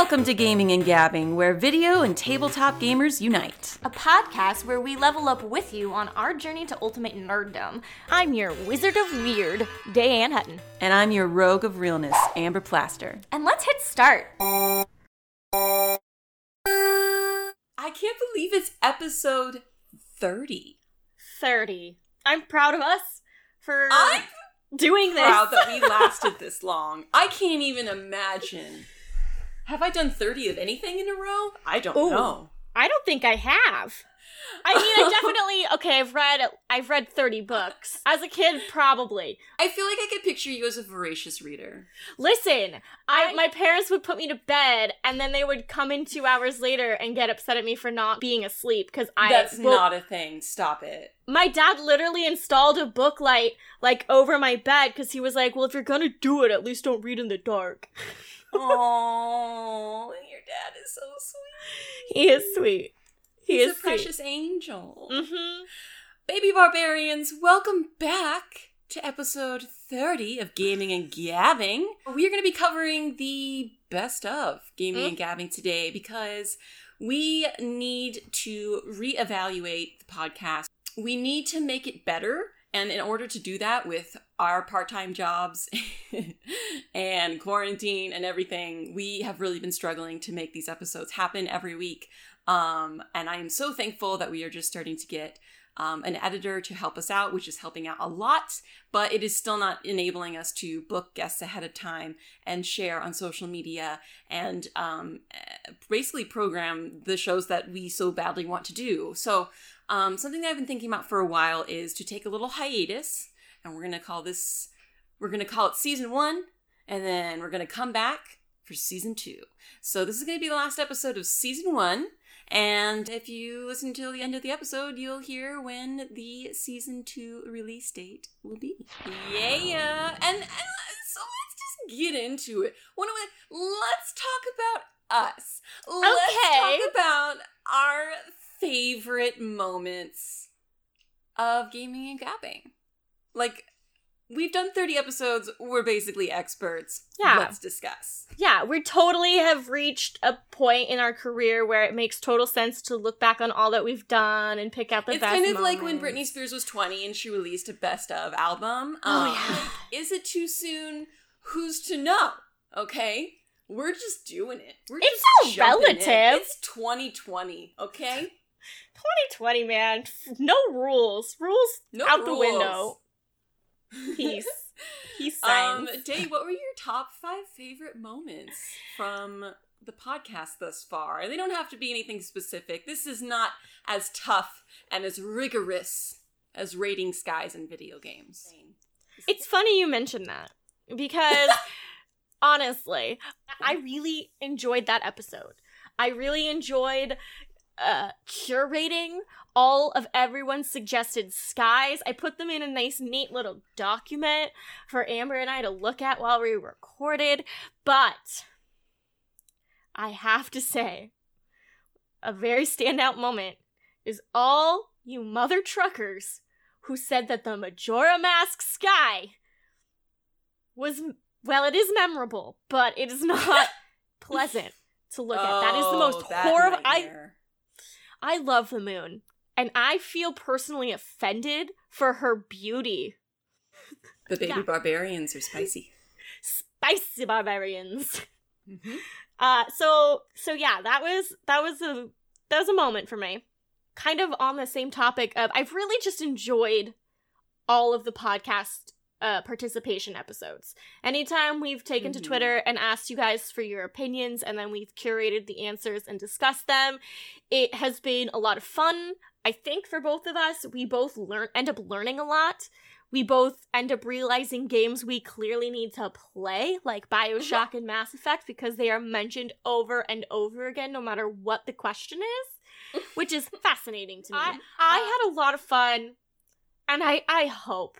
Welcome to Gaming and Gabbing, where video and tabletop gamers unite. a podcast where we level up with you on our journey to ultimate nerddom. I'm your Wizard of Weird, Dayanne Hutton. And I'm your rogue of realness, Amber Plaster. And let's hit start. I can't believe it's episode 30. 30. I'm proud of us for I'm doing this. proud that we lasted this long. I can't even imagine. Have I done 30 of anything in a row? I don't Ooh. know. I don't think I have. I mean, I definitely okay. I've read I've read thirty books as a kid, probably. I feel like I could picture you as a voracious reader. Listen, I, I- my parents would put me to bed, and then they would come in two hours later and get upset at me for not being asleep because I. That's well, not a thing. Stop it. My dad literally installed a book light like over my bed because he was like, "Well, if you're gonna do it, at least don't read in the dark." Oh, your dad is so sweet. He is sweet. He He's is a precious angel. Mm-hmm. Baby barbarians, welcome back to episode 30 of Gaming and Gabbing. We are going to be covering the best of Gaming and Gabbing today because we need to reevaluate the podcast. We need to make it better. And in order to do that with our part time jobs and quarantine and everything, we have really been struggling to make these episodes happen every week. Um, and I am so thankful that we are just starting to get um, an editor to help us out, which is helping out a lot, but it is still not enabling us to book guests ahead of time and share on social media and um, basically program the shows that we so badly want to do. So, um, something that I've been thinking about for a while is to take a little hiatus, and we're going to call this, we're going to call it season one, and then we're going to come back for season two. So, this is going to be the last episode of season one. And if you listen till the end of the episode, you'll hear when the season two release date will be. Yeah, and, and so let's just get into it. We, let's talk about us. Let's Okay. talk about favorite moments of gaming and gabbing. Like we've done 30 episodes, we're basically experts. Yeah. Let's discuss. Yeah, we totally have reached a point in our career where it makes total sense to look back on all that we've done and pick out the it's best. kind of like when Britney. Spears was 20 and she released a best of album. Oh, Um, yeah. Is it too soon? Who's to know? Okay? We're just doing it. We're It's just so relative. It's 2020, okay? 2020, man. No rules. Rules No out the window. Peace. Peace Um, signs. Dave, what were your top five favorite moments from the podcast thus far? They don't have to be anything specific. This is not as tough and as rigorous as rating skies in video games. It's funny you mentioned that because honestly, I really enjoyed that episode. I really enjoyed uh, curating all of everyone's suggested skies. I put them in a nice, neat little document for Amber and I to look at while we recorded. But I have to say, a very standout moment is all you mother truckers who said that the Majora Mask sky was well, it is memorable, but it is not pleasant to look at. That is the most Oh, horrible. I. I love the moon, and I feel personally offended for her beauty. The baby Yeah. barbarians are spicy. Spicy barbarians. Mm-hmm. Uh, so so yeah, that was that was a that was a moment for me. Kind of on the same topic of I've really just enjoyed all of the podcast uh, participation episodes. Anytime we've taken to Mhm. Twitter and asked you guys for your opinions, and then we've curated the answers and discussed them, it has been a lot of fun. I think for both of us, we both learn end up learning a lot. We both end up realizing games we clearly need to play, like Bioshock and Mass Effect, because they are mentioned over and over again, no matter what the question is, which is fascinating to me. I, I had a lot of fun, and I, I hope,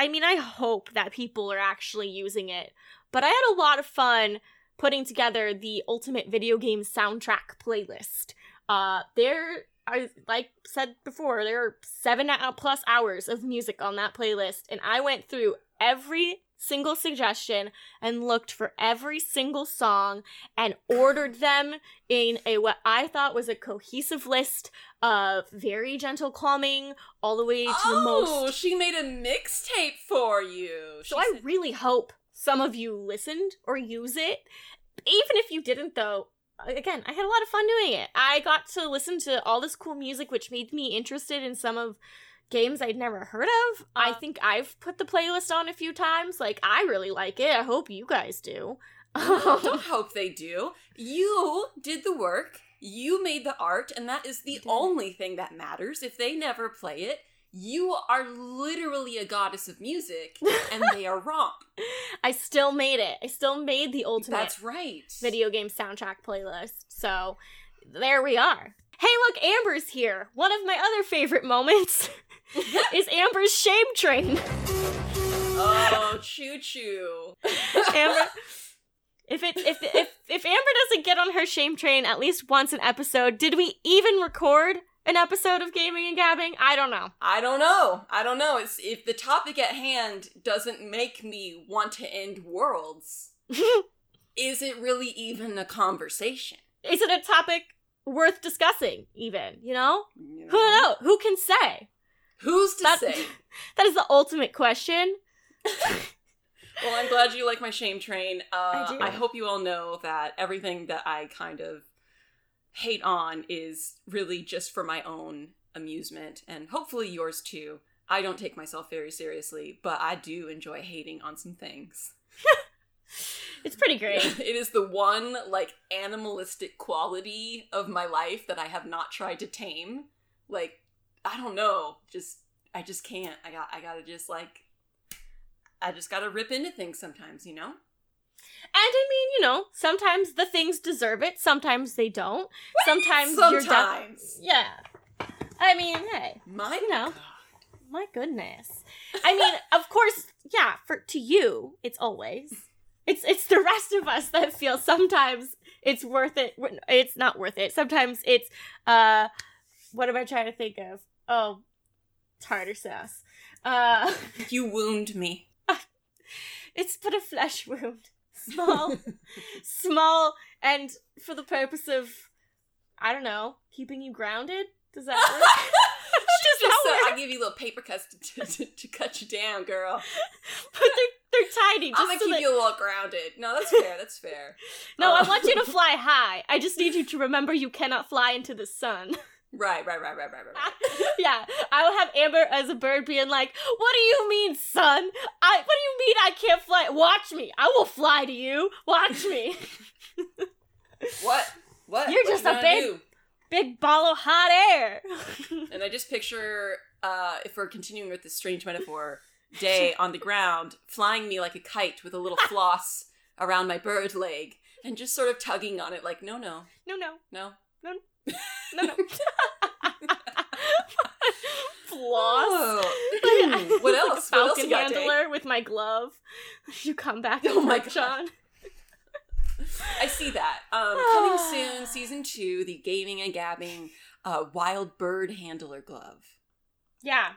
I mean, I hope that people are actually using it, but I had a lot of fun putting together the Ultimate Video Game Soundtrack playlist. Uh, there I like said before, there are seven plus hours of music on that playlist, and I went through every single suggestion and looked for every single song and ordered them in a what I thought was a cohesive list of very gentle calming all the way to oh, the most. Oh, she made a mixtape for you. So I really hope some of you listened or use it. Even if you didn't though, again, I had a lot of fun doing it. I got to listen to all this cool music which made me interested in some of games I'd never heard of. I uh. think I've put the playlist on a few times. Like, I really like it. I hope you guys do. don't hope they do. You did the work. You made the art, and that is the only thing that matters. If they never play it, you are literally a goddess of music, and they are wrong. I still made it. I still made the ultimate. That's right. Video game soundtrack playlist. So there we are. Hey, look, Amber's here. One of my other favorite moments. is Amber's shame train. oh, choo choo. Amber. If it if if if Amber doesn't get on her shame train at least once an episode, did we even record an episode of Gaming and Gabbing? I don't know. I don't know. I don't know. It's if the topic at hand doesn't make me want to end worlds, is it really even a conversation? Is it a topic worth discussing? Even you know? You know? Who knows? Who can say? Who's to that, say? That is the ultimate question. well, I'm glad you like my shame train. Uh, I, do. I hope you all know that everything that I kind of hate on is really just for my own amusement and hopefully yours too. I don't take myself very seriously, but I do enjoy hating on some things. it's pretty great. it is the one like animalistic quality of my life that I have not tried to tame. Like I don't know. Just I just can't. I got I gotta just like I just gotta rip into things sometimes, you know? And I mean, you know, sometimes the things deserve it, sometimes they don't. Sometimes, sometimes. you're Yeah. I mean, hey. My you know. God. My goodness. I mean, of course, yeah, for to you, it's always. It's it's the rest of us that feel sometimes it's worth it. It's not worth it. Sometimes it's uh what am I trying to think of? Oh, tartar sauce. Uh, you wound me. it's but a flesh wound. Small, small, and for the purpose of, I don't know, keeping you grounded. Does that work? Does that so, work? I'll give you little paper cuts to, to, to, cut you down, girl. but they're they're tiny. I'm gonna so keep that... you a little grounded. No, that's fair. That's fair. no, I oh. want you to fly high. I just need you to remember you cannot fly into the sun. Right, right, right, right, right, right. yeah, I will have Amber as a bird being like, "What do you mean, son? I what do you mean I can't fly? Watch me. I will fly to you. Watch me." what? What? You're what just you a big, do? big ball of hot air. and I just picture, uh, if we're continuing with this strange metaphor, Day on the ground, flying me like a kite with a little floss around my bird leg, and just sort of tugging on it, like, no, no, no, no, no, no. No, no. Floss. Oh. what else? Like what else handler with my glove. You come back. Oh my god. I see that. Um, coming soon, season two, the gaming and gabbing uh, wild bird handler glove. Yeah,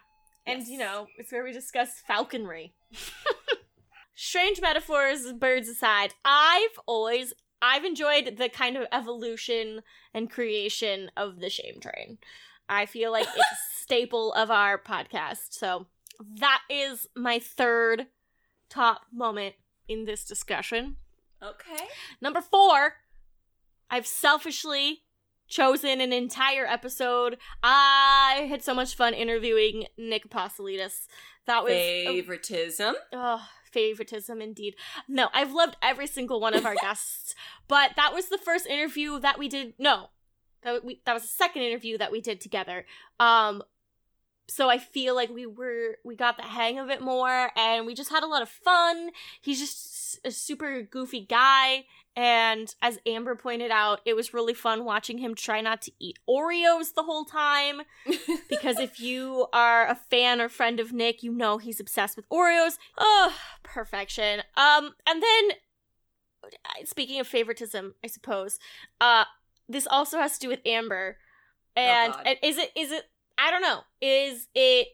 and yes. you know it's where we discuss falconry. Strange metaphors, birds aside, I've always I've enjoyed the kind of evolution and creation of the shame train. I feel like it's a staple of our podcast. So that is my third top moment in this discussion. Okay. Number four, I've selfishly chosen an entire episode. I had so much fun interviewing Nick Apostolides. That was favoritism. A, oh, favoritism indeed. No, I've loved every single one of our guests, but that was the first interview that we did. No, that we that was the second interview that we did together. Um, so I feel like we were we got the hang of it more, and we just had a lot of fun. He's just a super goofy guy, and as Amber pointed out, it was really fun watching him try not to eat Oreos the whole time. because if you are a fan or friend of Nick, you know he's obsessed with Oreos. Oh, perfection. Um, and then speaking of favoritism, I suppose, uh, this also has to do with Amber. And, oh and is it is it I don't know. Is it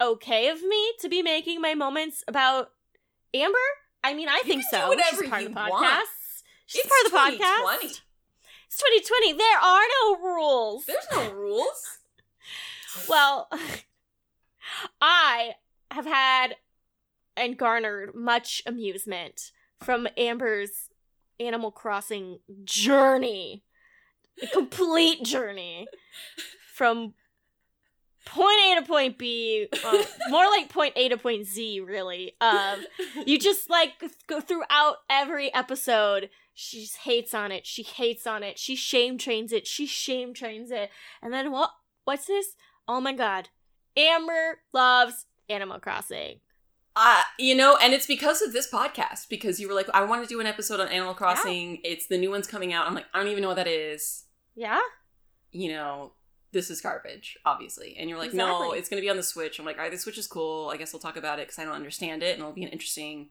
okay of me to be making my moments about Amber? I mean, I You think so. whatever She's part you of the podcast. want. She's It's part of the 2020. podcast. It's 2020. There are no rules. There's no rules. Well, I have had and garnered much amusement from Amber's Animal Crossing journey. A complete journey from point A to point B, more like point A to point Z, really. Um, you just like go throughout every episode. She just hates on it. She hates on it. She shame trains it. She shame trains it. And then what? What's this? Oh my god. Amber loves Animal Crossing. Uh, you know, and it's because of this podcast, because you were like, I want to do an episode on Animal Crossing. It's the new one's coming out. I'm like, I don't even know what that is. Yeah? You know, this is garbage, obviously. And you're like, no, it's going to be on the Switch. I'm like, all right, the Switch is cool. I guess we'll talk about it because I don't understand it. And it'll be an interesting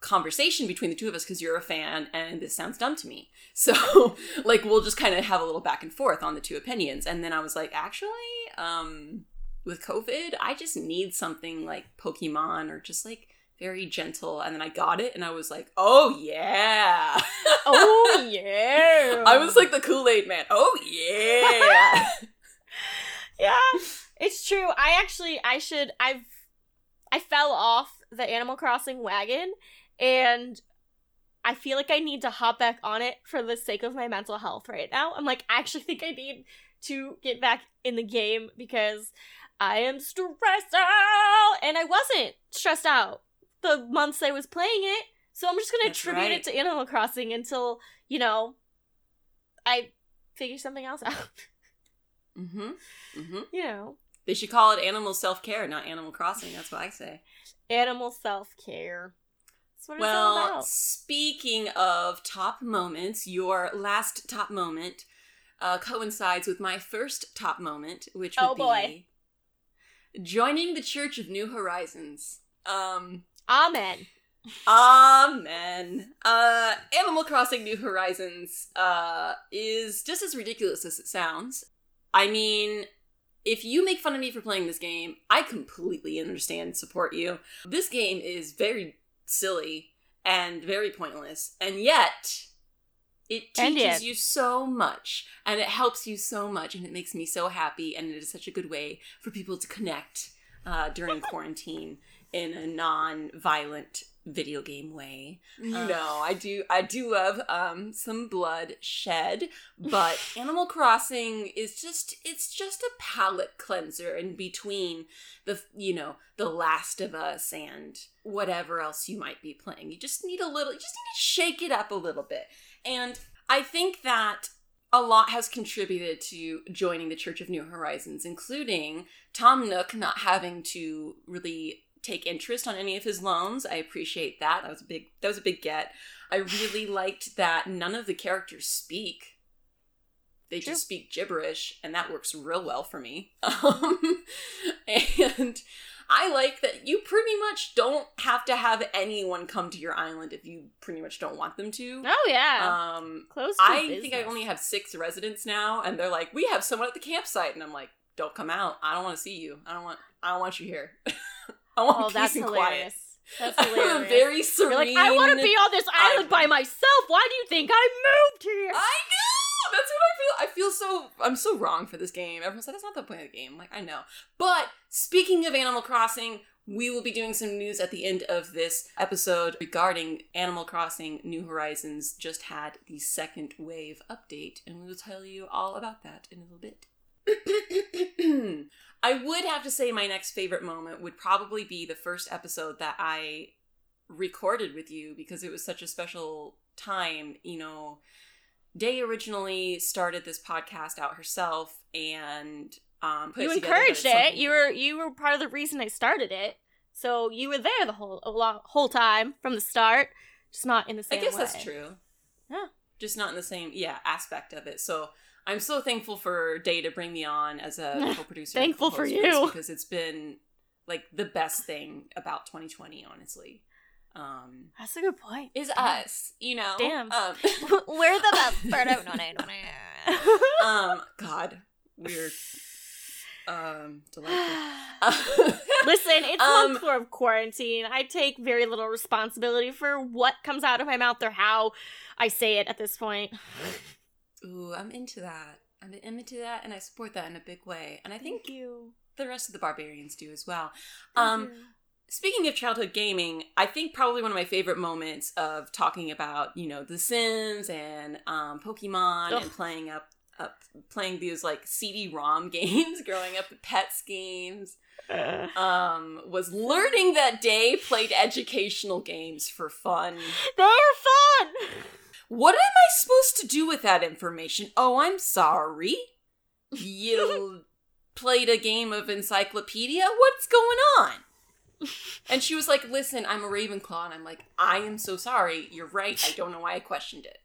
conversation between the two of us because you're a fan and this sounds dumb to me. So, like, we'll just kind of have a little back and forth on the two opinions. And then I was like, actually, um, with COVID, I just need something like Pokemon or just like very gentle. And then I got it and I was like, oh yeah. Oh yeah. I was like the Kool Aid man. Oh yeah. Yeah. It's true. I actually I should I've I fell off the Animal Crossing wagon and I feel like I need to hop back on it for the sake of my mental health right now. I'm like I actually think I need to get back in the game because I am stressed out and I wasn't stressed out the months I was playing it. So I'm just going to That's attribute right. it to Animal Crossing until, you know, I figure something else out. mm-hmm. Mm-hmm. you know, They should call it animal self care, not Animal Crossing. That's what I say. animal self care. That's what it's all Well, speaking of top moments, your last top moment uh, coincides with my first top moment, which would Oh, boy. be joining the Church of New Horizons. Um, Amen. Amen. Uh, Animal Crossing New Horizons uh, is just as ridiculous as it sounds. I mean, if you make fun of me for playing this game, I completely understand and support you. This game is very silly and very pointless, and yet it teaches yet. you so much and it helps you so much and it makes me so happy and it is such a good way for people to connect uh, during quarantine in a non-violent video game way. You Uh. know, I do I do love um some blood shed, but Animal Crossing is just it's just a palate cleanser in between the you know, The Last of Us and whatever else you might be playing. You just need a little you just need to shake it up a little bit. And I think that a lot has contributed to joining the Church of New Horizons, including Tom Nook not having to really take interest on any of his loans. I appreciate that. That was a big that was a big get. I really liked that none of the characters speak. They True. just speak gibberish, and that works real well for me. Um, and I like that you pretty much don't have to have anyone come to your island if you pretty much don't want them to. Oh yeah. Um, Close to I business. think I only have six residents now, and they're like, "We have someone at the campsite," and I'm like, "Don't come out. I don't want to see you. I don't want. I don't want you here. I want Oh, peace that's and hilarious. That's quiet." I'm hilarious. very You're serene. like, I want to be on this I- island by myself. Why do you think I moved here? I know. That's what I feel. I feel so. I'm so wrong for this game. Everyone said "That's not the point of the game." Like, I know. But speaking of Animal Crossing, we will be doing some news at the end of this episode regarding Animal Crossing New Horizons. Just had the second wave update, and we will tell you all about that in a little bit. I would have to say my next favorite moment would probably be the first episode that I recorded with you because it was such a special time. You know, Day originally started this podcast out herself and um, put you encouraged it. You were you were part of the reason I started it. So you were there the whole whole time from the start, just not in the same. I guess way. that's true. Yeah. Just not in the same yeah aspect of it. So I'm so thankful for Day to bring me on as a co-producer. Thankful for you. because it's been like the best thing about 2020. Honestly, um, That's a good point. is Damn. us. You know, Damn. Um, We're the best part of um, God, we're Um, delightful. Listen, it's Um, month four of quarantine. I take very little responsibility for what comes out of my mouth or how I say it at this point. Ooh, I'm into that. I'm into that, and I support that in a big way. And I think you. the rest of the barbarians do as well. Thank Um, you. Speaking of childhood gaming, I think probably one of my favorite moments of talking about you know The Sims and um, Pokemon Ugh. and playing up up playing these like CD-ROM games, growing up, the Pets games, Uh, um, was learning that day played educational games for fun. they're fun. What am I supposed to do with that information? Oh, I'm sorry. You played a game of encyclopedia? What's going on? And she was like, Listen, I'm a Ravenclaw. And I'm like, I am so sorry. You're right. I don't know why I questioned it.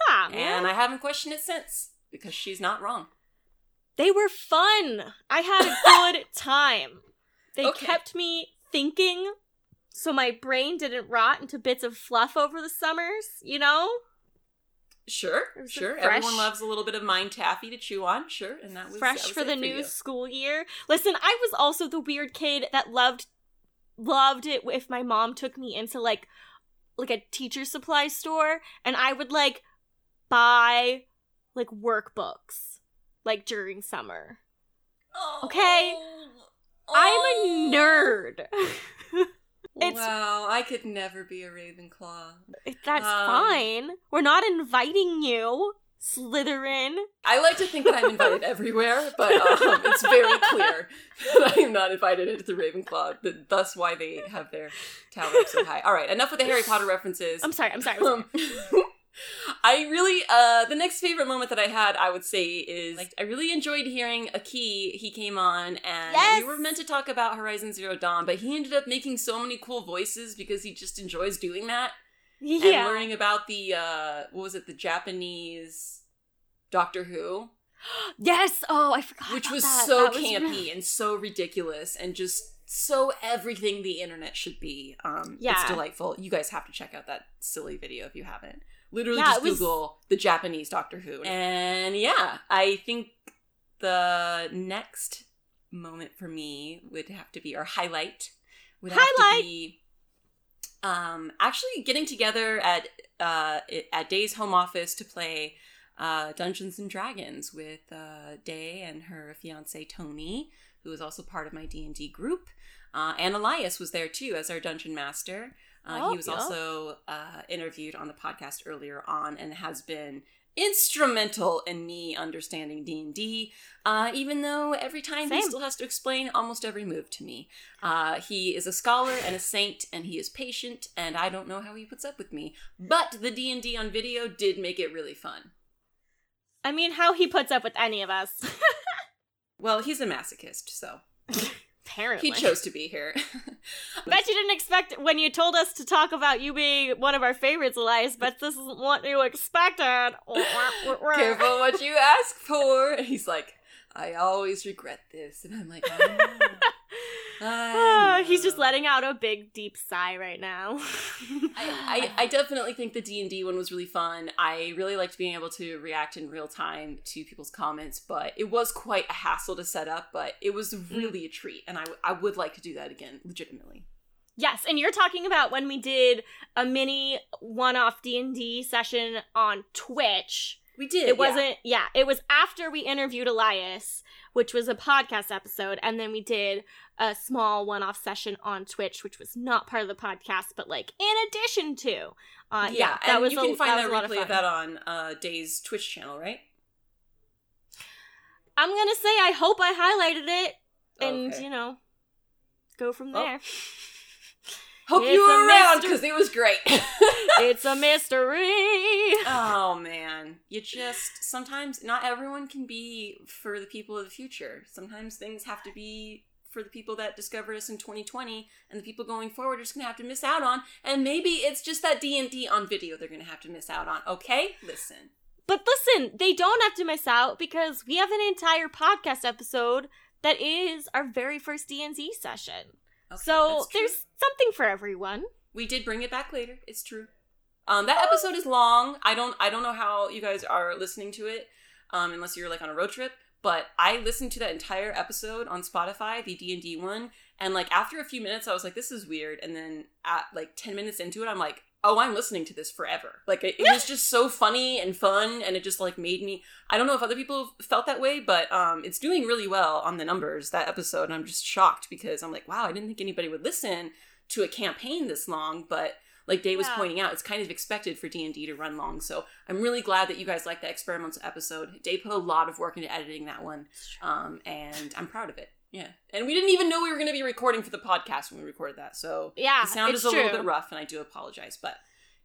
Huh, And I haven't questioned it since because she's not wrong. They were fun. I had a good time. They Okay. kept me thinking so my brain didn't rot into bits of fluff over the summers, you know? Sure, It was a sure. fresh- Everyone loves a little bit of mind taffy to chew on. Sure. And that was Fresh that was for the new you. school year. Listen, I was also the weird kid that loved loved it if my mom took me into like like a teacher supply store and I would like buy like workbooks like during summer. Oh. Okay. I'm a oh. nerd. It's- wow, I could never be a Ravenclaw. That's Um, fine. We're not inviting you, Slytherin. I like to think that I'm invited everywhere, but um, it's very clear that I am not invited into the Ravenclaw. Th- thus, why they have their tower up so high. All right, enough with the Harry Potter references. I'm sorry. I'm sorry. I'm sorry. I really, uh, the next favorite moment that I had, I would say, is like I really enjoyed hearing Aki. He came on, and Yes! we were meant to talk about Horizon Zero Dawn, but he ended up making so many cool voices because he just enjoys doing that yeah. and learning about the uh, what was it, the Japanese Doctor Who, yes. Oh, I forgot. which was that. so That was campy really- and so ridiculous and just so everything the internet should be. Um, Yeah. it's delightful. You guys have to check out that silly video if you haven't. Literally, Yeah, just was- Google the Japanese Doctor Who, and yeah, I think the next moment for me would have to be or highlight would have Highlight! to be um actually getting together at uh at Day's home office to play uh Dungeons and Dragons with uh Day and her fiance Tony who is also part of my D&D group. Uh and Elias was there too as our dungeon master uh, Oh, he was yeah. also uh, interviewed on the podcast earlier on and has been instrumental in me understanding D&D, uh, even though every time he still has to explain almost every move to me. Uh, he is a scholar and a saint, and he is patient, and I don't know how he puts up with me. But the D&D on video did make it really fun. I mean, how he puts up with any of us. Well, he's a masochist, so Apparently. he chose to be here. I bet you didn't expect when you told us to talk about you being one of our favorites, Elias. but this isn't what you expected. Careful what you ask for. And he's like, I always regret this. And I'm like, know. Ah, he's just letting out a big, deep sigh right now. I, I, I definitely think the D and D one was really fun. I really liked being able to react in real time to people's comments, but it was quite a hassle to set up. But it was really a treat, and I I would like to do that again, legitimately. Yes, and you're talking about when we did a mini one-off D&D session on Twitch. We did. It wasn't yeah, it was after we interviewed Elias, which was a podcast episode, and then we did a small one-off session on Twitch, which was not part of the podcast, but like in addition to. Uh yeah, that and was you a, can find that, that, a lot of replay of that on uh, Day's Twitch channel, right? I'm going to say I hope I highlighted it and, Okay. you know, go from Oh. Hope It's you were around because it was great. it's a mystery. oh man, you just sometimes not everyone can be for the people of the future. Sometimes things have to be for the people that discovered us in 2020, and the people going forward are just gonna have to miss out on. And maybe it's just that D and D on video they're gonna have to miss out on. Okay, listen. But listen, they don't have to miss out because we have an entire podcast episode that is our very first D&D session. Okay, so there's something for everyone. we did bring it back later. It's true. Um, that episode is long. I don't I don't know how you guys are listening to it, um, unless you're like on a road trip. but I listened to that entire episode on Spotify, the D and D one, and like after a few minutes, I was like, "This is weird," and then at like ten minutes into it, I'm like, "Oh, I'm listening to this forever." Like it, it was just so funny and fun, and it just like made me. I don't know if other people felt that way, but um, it's doing really well on the numbers that episode, and I'm just shocked because I'm like, "Wow, I didn't think anybody would listen to a campaign this long," but like Day was pointing out, it's kind of expected for D and D to run long. So I'm really glad that you guys liked that experimental episode. Day put a lot of work into editing that one, um, and I'm proud of it. Yeah, and we didn't even know we were going to be recording for the podcast when we recorded that. So Yeah, the sound is a true. little bit rough, and I do apologize, but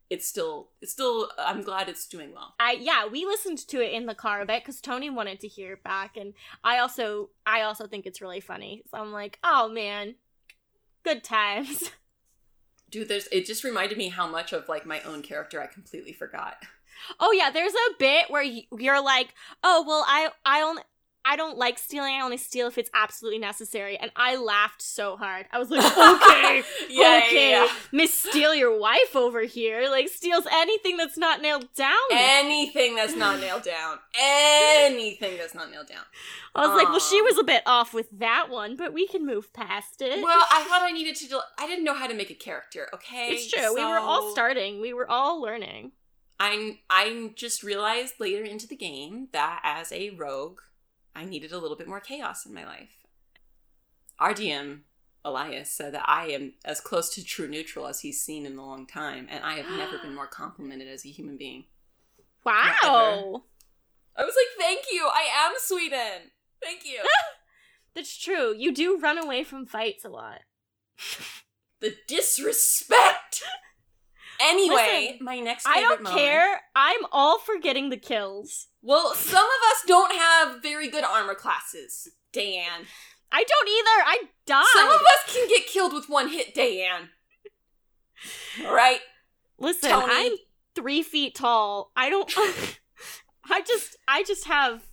it's still, it's still. I'm glad it's doing well. I yeah, we listened to it in the car a bit because Tony wanted to hear it back, and I also I also think it's really funny. So I'm like, oh man, good times. Dude, there's. It just reminded me how much of like my own character I completely forgot. Oh yeah, there's a bit where you're like, oh well, I I only I don't like stealing. I only steal if it's absolutely necessary, and I laughed so hard. I was like, okay. yeah, okay, yeah, yeah. Miss Steal Your Wife over here, like, steals anything that's not nailed down. Anything that's not nailed down. Anything that's not nailed down. I was like, well, she um, was a bit off with that one, but we can move past it. Well, I thought I needed to. do- I didn't know how to make a character. Okay, it's true. we were all starting. We were all learning. I'm. I just realized later into the game that as a rogue, I needed a little bit more chaos in my life. Our DM Elias said that I am as close to true neutral as he's seen in a long time, and I have never been more complimented as a human being. Wow. I was like, "Thank you. I am Sweden. Thank you." That's true. You do run away from fights a lot. the disrespect. Anyway, Listen, my next I don't moment- care. I'm all for getting the kills. Well, some of us don't have very good armor classes, Dan. I don't either. I die. Some of us can get killed with one hit, Dan. All right. Listen, Tony. I'm three feet tall. I don't. I just, I just have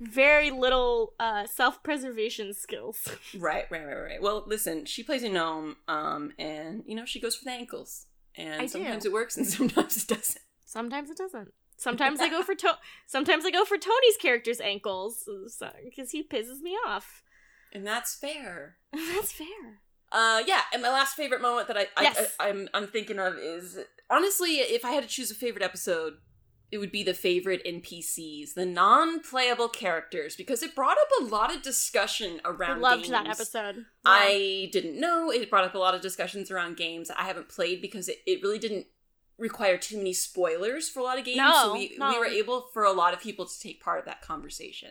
very little uh, self-preservation skills. Right, right, right, right. Well, listen, she plays a gnome, um, and you know she goes for the ankles, and I sometimes do. it works and sometimes it doesn't. Sometimes it doesn't. Sometimes I go for to- Sometimes I go for Tony's character's ankles because he pisses me off. And that's fair. That's fair. Uh, yeah, and my last favorite moment that I, I, Yes. I I'm I'm thinking of is honestly, if I had to choose a favorite episode, it would be the favorite NPCs, the non-playable characters, because it brought up a lot of discussion around. I loved that games. episode. I didn't know it brought up a lot of discussions around games I haven't played because it, it really didn't require too many spoilers for a lot of games. No, so we no. we were able for a lot of people to take part of that conversation.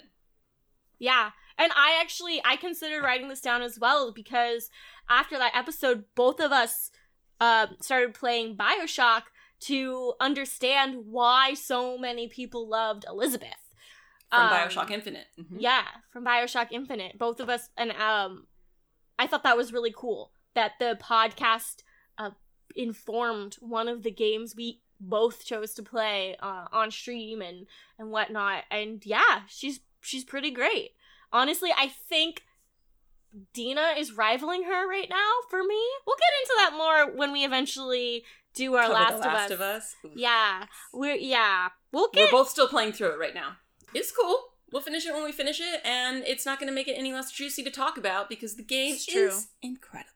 Yeah. And I actually I considered writing this down as well because after that episode, both of us uh, started playing Bioshock to understand why so many people loved Elizabeth. From Um, Bioshock Infinite. Mhm. Yeah, from Bioshock Infinite. Both of us and um I thought that was really cool that the podcast uh informed one of the games we both chose to play uh, on stream and and whatnot. And yeah, she's she's pretty great. Honestly, I think Dina is rivaling her right now for me. We'll get into that more when we eventually do our Last, the of, Us. of Us. Yeah, we're yeah. We'll get. We're both still playing through it right now. It's cool. We'll finish it when we finish it, and it's not going to make it any less juicy to talk about because the game It's true. is incredible.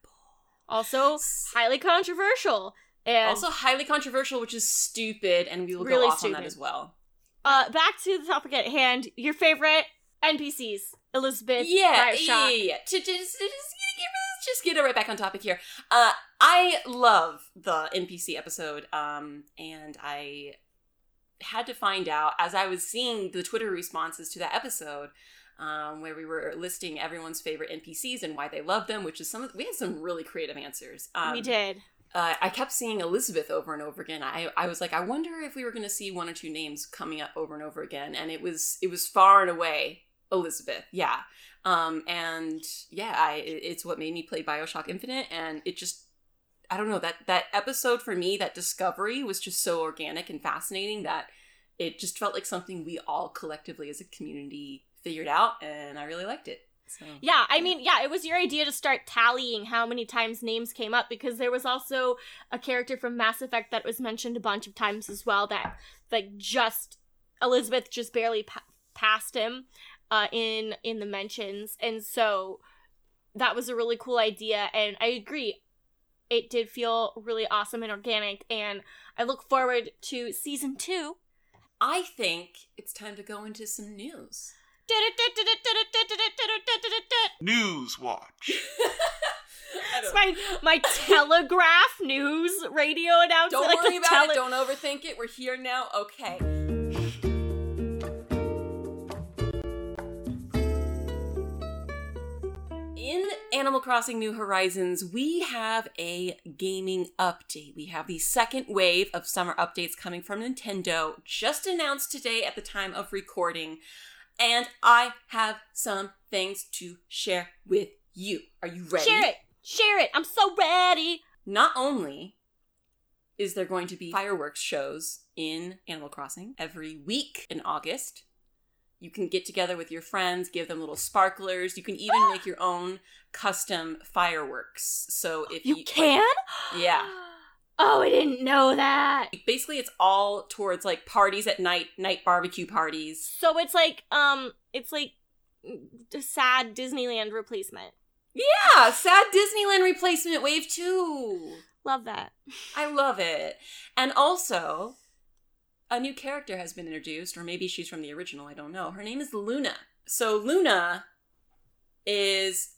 also highly controversial and Also highly controversial, which is stupid, and we will Really go off on that as well. Uh, back to the topic at hand. Your favorite NPCs, Elizabeth, yeah, yeah, yeah, yeah. To just, to just, let's just get it right back on topic here. Uh, I love the NPC episode, um, and I had to find out as I was seeing the Twitter responses to that episode. Um, where we were listing everyone's favorite NPCs and why they love them, which is some of we had some really creative answers. Um, we did. uh, I kept seeing Elizabeth over and over again. I, I was like, I wonder if we were going to see one or two names coming up over and over again, and it was it was far and away Elizabeth. Yeah, um, and yeah, I it's what made me play Bioshock Infinite, and it just I don't know that that episode for me that discovery was just so organic and fascinating that it just felt like something we all collectively as a community figured out, and I really liked it. So Yeah, I mean, yeah, it was your idea to start tallying how many times names came up because there was also a character from Mass Effect that was mentioned a bunch of times as well that, like, just Elizabeth just barely pa- passed him. Uh, in in the mentions, and so that was a really cool idea. And I agree, it did feel really awesome and organic. And I look forward to season two. I think it's time to go into some news. News Watch. I It's my my telegraph news radio announcement. Don't like worry the about tele- it. Don't overthink it. We're here now. Okay. Animal Crossing New Horizons, we have a gaming update. We have the second wave of summer updates coming from Nintendo, just announced today at the time of recording. And I have some things to share with you. Are you ready? Share it, share it. I'm so ready. Not only is there going to be fireworks shows in Animal Crossing every week in August, you can get together with your friends, give them little sparklers. You can even make your own custom fireworks. So if you, You can? yeah. Oh, I didn't know that. basically it's all towards like parties at night, night barbecue parties. So it's like um, it's like a sad Disneyland replacement. Yeah, sad Disneyland replacement wave 2. Love that. I love it. And also, a new character has been introduced, or maybe she's from the original, I don't know. Her name is Luna. So, Luna is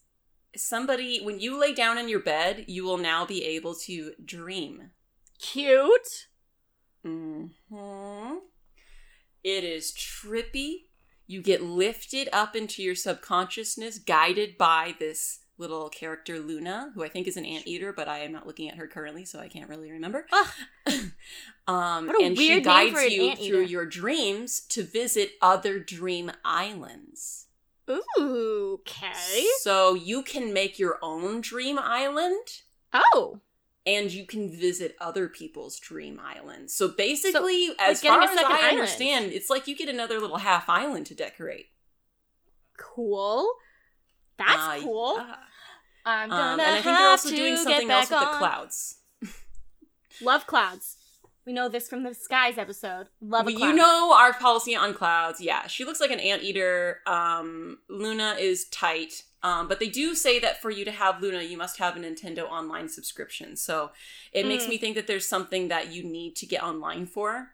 somebody, when you lay down in your bed, you will now be able to dream. Cute. hmm It is trippy. You get lifted up into your subconsciousness, guided by this little character Luna, who I think is an anteater, but I am not looking at her currently, so I can't really remember. Ugh. um, and she guides an you anteater. through your dreams to visit other dream islands. Ooh, okay. So you can make your own dream island Oh, and you can visit other people's dream islands. So basically, as getting far as I island. understand, it's like you get another little half island to decorate. cool. That's Uh, cool. yeah. I'm Um, gonna and I think they're also doing something else with the clouds. Love clouds. We know this from the skies episode. Love a cloud. you know our policy on clouds. Yeah, she looks like an anteater. Um, Luna is tight. Um, but they do say that for you to have Luna, you must have a Nintendo Online subscription. So it makes Mm. me think that there's something that you need to get online for.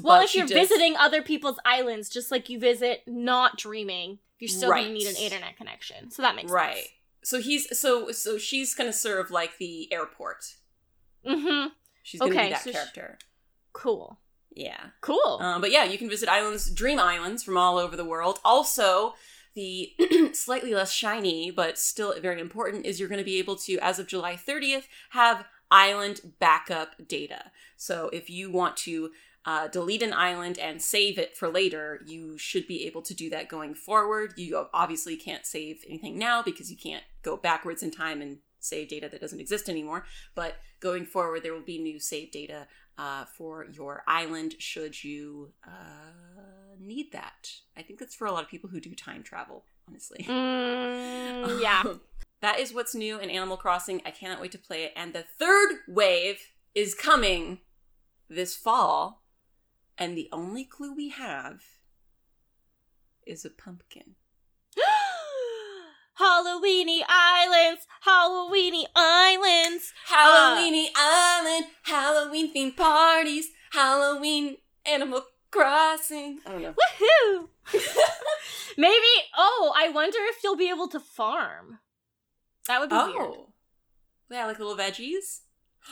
Well, But if you're does- visiting other people's islands, just like you visit not dreaming, you're still Right. gonna need an internet connection. So that makes right. sense. So he's so so she's gonna serve like the airport. Mm-hmm. She's gonna Okay, be that so character. Cool. yeah. Cool. Um, but yeah, you can visit islands, dream islands from all over the world. Also, the slightly less shiny but still very important is you're going to be able to, as of July 30th, have island backup data. So if you want to uh, delete an island and save it for later, you should be able to do that going forward. You obviously can't save anything now because you can't go backwards in time and save data that doesn't exist anymore. But going forward, there will be new save data uh, for your island should you uh, need that. I think that's for a lot of people who do time travel, honestly. Mm, yeah. that is what's new in Animal Crossing. I cannot wait to play it. And the third wave is coming this fall. And the only clue we have is a pumpkin. Halloweeny Islands, Halloweeny Islands. Halloweeny Island, Halloween themed parties, Halloween Animal Crossing. I don't know. Woohoo! Maybe. Oh, I wonder if you'll be able to farm. That would be weird. Oh. Yeah, like little veggies.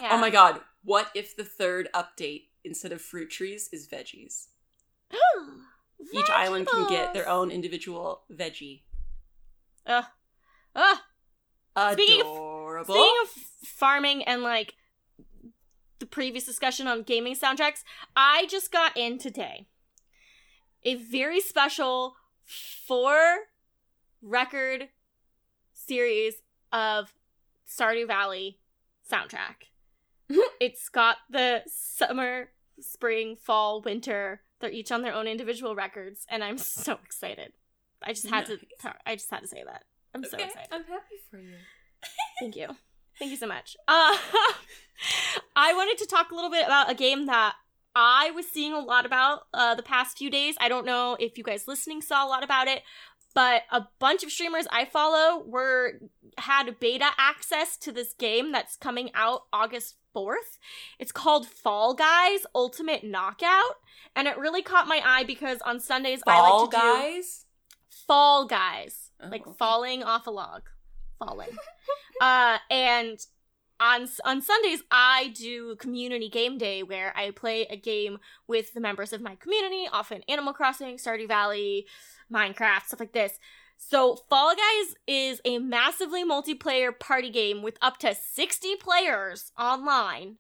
Yeah. Oh my god, what if the third update instead of fruit trees is veggies? Each island can get their own individual veggie. Uh, uh, Speaking of- speaking of farming and like the previous discussion on gaming soundtracks, I just got in today a very special four record series of Stardew Valley soundtrack. it's got the summer, spring, fall, winter. They're each on their own individual records, and I'm so excited. I just had Nice. to. I just had to say that. I'm so Okay, excited. I'm happy for you. Thank you. Thank you so much. Uh, I wanted to talk a little bit about a game that I was seeing a lot about uh, the past few days. I don't know if you guys listening saw a lot about it, but a bunch of streamers I follow were had beta access to this game that's coming out August 4th. It's called Fall Guys Ultimate Knockout, and it really caught my eye because on Sundays I Fall like to do guys. Fall Guys, Oh, like okay. falling off a log, falling. uh, and on on Sundays I do community game day where I play a game with the members of my community, often Animal Crossing, Stardew Valley, Minecraft, stuff like this. So Fall Guys is a massively multiplayer party game with up to 60 players online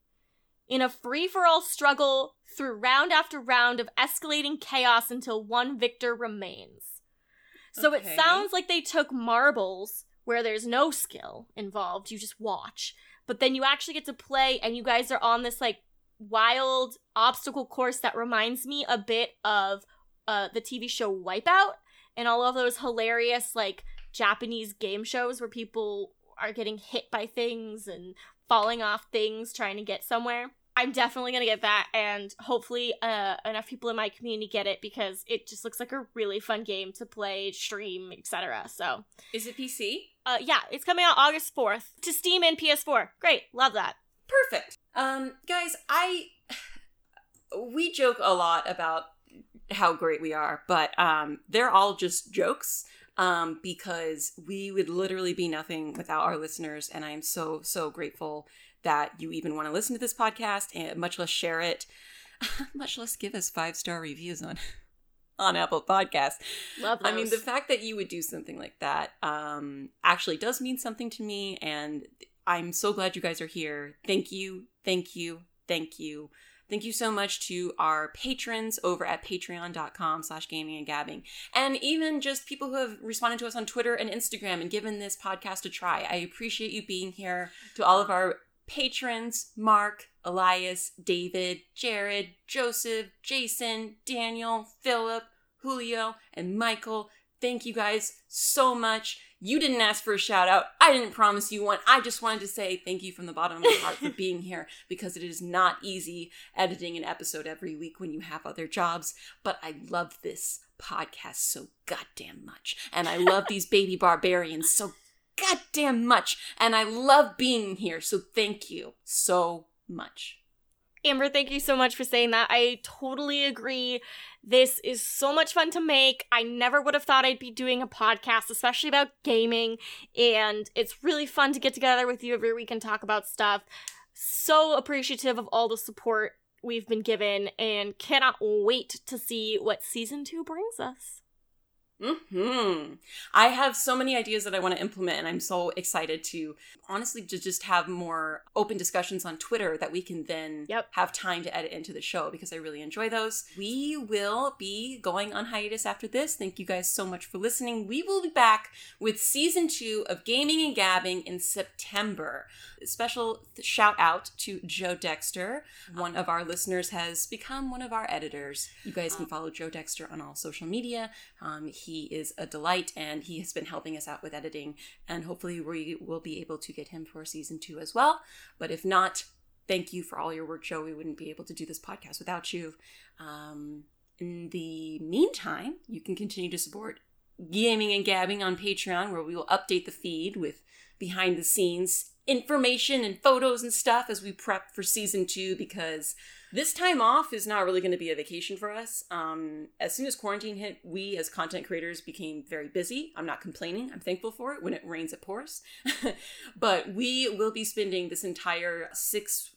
in a free-for-all struggle through round after round of escalating chaos until one victor remains. So Okay. it sounds like they took marbles where there's no skill involved, you just watch. But then you actually get to play and you guys are on this like wild obstacle course that reminds me a bit of uh the TV show Wipeout and all of those hilarious like Japanese game shows where people are getting hit by things and falling off things trying to get somewhere. I'm definitely gonna get that, and hopefully, uh, enough people in my community get it because it just looks like a really fun game to play, stream, etc. So, Is it PC? uh, yeah, it's coming out August 4th to Steam and PS4. Great, love that. Perfect. Um, guys, I we joke a lot about how great we are, but um, they're all just jokes. Um, because we would literally be nothing without our listeners, and I am so so grateful that you even want to listen to this podcast, and much less share it, much less give us five star reviews on on Apple Podcasts. Love those. I mean, the fact that you would do something like that um, actually does mean something to me, and I'm so glad you guys are here. Thank you, thank you, thank you. Thank you so much to our patrons over at patreon.com slash gaming and gabbing. And even just people who have responded to us on Twitter and Instagram and given this podcast a try. I appreciate you being here. To all of our patrons, Mark, Elias, David, Jared, Joseph, Jason, Daniel, Philip, Julio, and Michael. Thank you guys so much. You didn't ask for a shout out. I didn't promise you one. I just wanted to say thank you from the bottom of my heart for being here because it is not easy editing an episode every week when you have other jobs. But I love this podcast so goddamn much. And I love these baby barbarians so goddamn much. And I love being here. So thank you so much. Amber, thank you so much for saying that. I totally agree. This is so much fun to make. I never would have thought I'd be doing a podcast, especially about gaming. And it's really fun to get together with you every week and talk about stuff. So appreciative of all the support we've been given and cannot wait to see what season two brings us. Hmm. I have so many ideas that I want to implement, and I'm so excited to honestly to just have more open discussions on Twitter that we can then Yep. have time to edit into the show because I really enjoy those. We will be going on hiatus after this. Thank you guys so much for listening. We will be back with season two of Gaming and Gabbing in September. Special th- shout out to Joe Dexter. One of our listeners has become one of our editors. You guys can follow Joe Dexter on all social media. Um, he is a delight and he has been helping us out with editing. And hopefully, we will be able to get him for season two as well. But if not, thank you for all your work, Joe. We wouldn't be able to do this podcast without you. Um, in the meantime, you can continue to support Gaming and Gabbing on Patreon, where we will update the feed with behind the scenes information and photos and stuff as we prep for season two because this time off is not really going to be a vacation for us. Um, as soon as quarantine hit, we as content creators became very busy. I'm not complaining. I'm thankful for it. When it rains, it pours. but we will be spending this entire six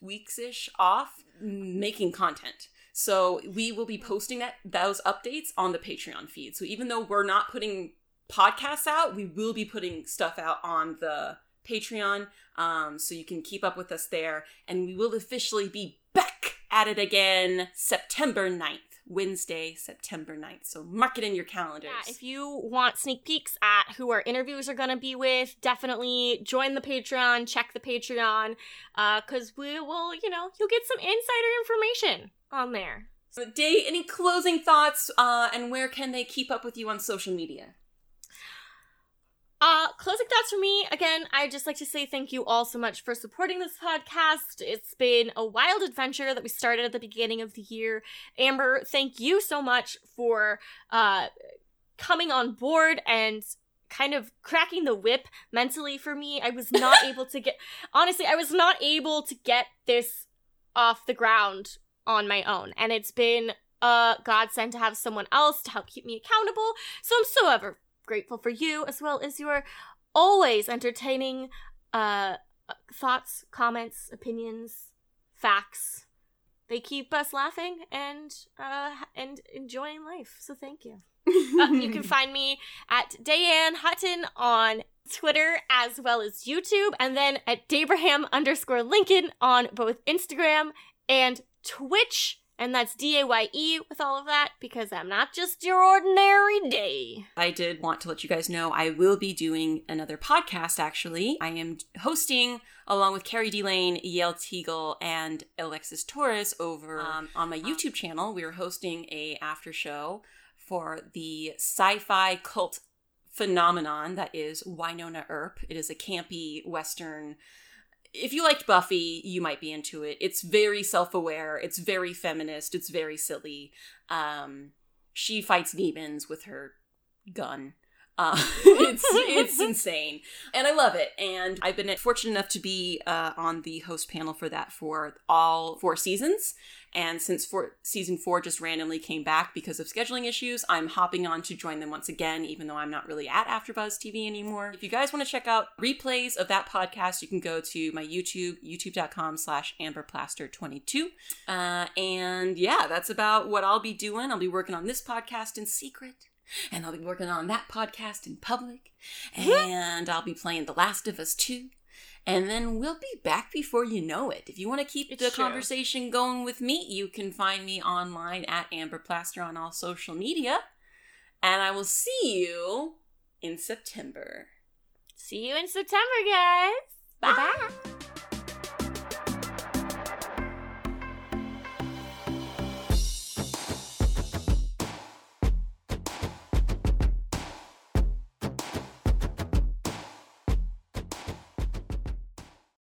weeks ish off making content. So we will be posting that those updates on the Patreon feed. So even though we're not putting podcasts out, we will be putting stuff out on the Patreon. Um, so you can keep up with us there. And we will officially be back at it again September 9th. Wednesday, September 9th. So mark it in your calendars. Yeah, if you want sneak peeks at who our interviews are going to be with, definitely join the Patreon, check the Patreon, because we will, you know, you'll get some insider information on there. So, Day, any closing thoughts uh, and where can they keep up with you on social media? Uh, closing thoughts for me. Again, I'd just like to say thank you all so much for supporting this podcast. It's been a wild adventure that we started at the beginning of the year. Amber, thank you so much for uh coming on board and kind of cracking the whip mentally for me. I was not able to get honestly, I was not able to get this off the ground on my own. And it's been a godsend to have someone else to help keep me accountable. So I'm so ever grateful for you as well as your always entertaining uh thoughts, comments, opinions, facts. They keep us laughing and uh and enjoying life. So thank you. Uh, you can find me at Dayan Hutton on Twitter as well as YouTube, and then at Dabraham underscore Lincoln on both Instagram and Twitch. And that's D A Y E with all of that because I'm not just your ordinary day. I did want to let you guys know I will be doing another podcast actually. I am hosting along with Carrie D. Lane, Yale Teagle, and Alexis Torres over um, on my YouTube channel. We are hosting a after show for the sci-fi cult phenomenon that is Wynonna Earp. It is a campy western if you liked Buffy, you might be into it. It's very self-aware. It's very feminist. It's very silly. Um, she fights demons with her gun. Uh, it's it's insane, and I love it. And I've been fortunate enough to be uh, on the host panel for that for all four seasons. And since four, season four just randomly came back because of scheduling issues, I'm hopping on to join them once again, even though I'm not really at AfterBuzz TV anymore. If you guys want to check out replays of that podcast, you can go to my YouTube, youtube.com slash amberplaster22. Uh, and yeah, that's about what I'll be doing. I'll be working on this podcast in secret and I'll be working on that podcast in public, and I'll be playing The Last of Us 2. And then we'll be back before you know it. If you want to keep It's the true. conversation going with me, you can find me online at Amber Plaster on all social media. And I will see you in September. See you in September, guys. Bye. Bye-bye.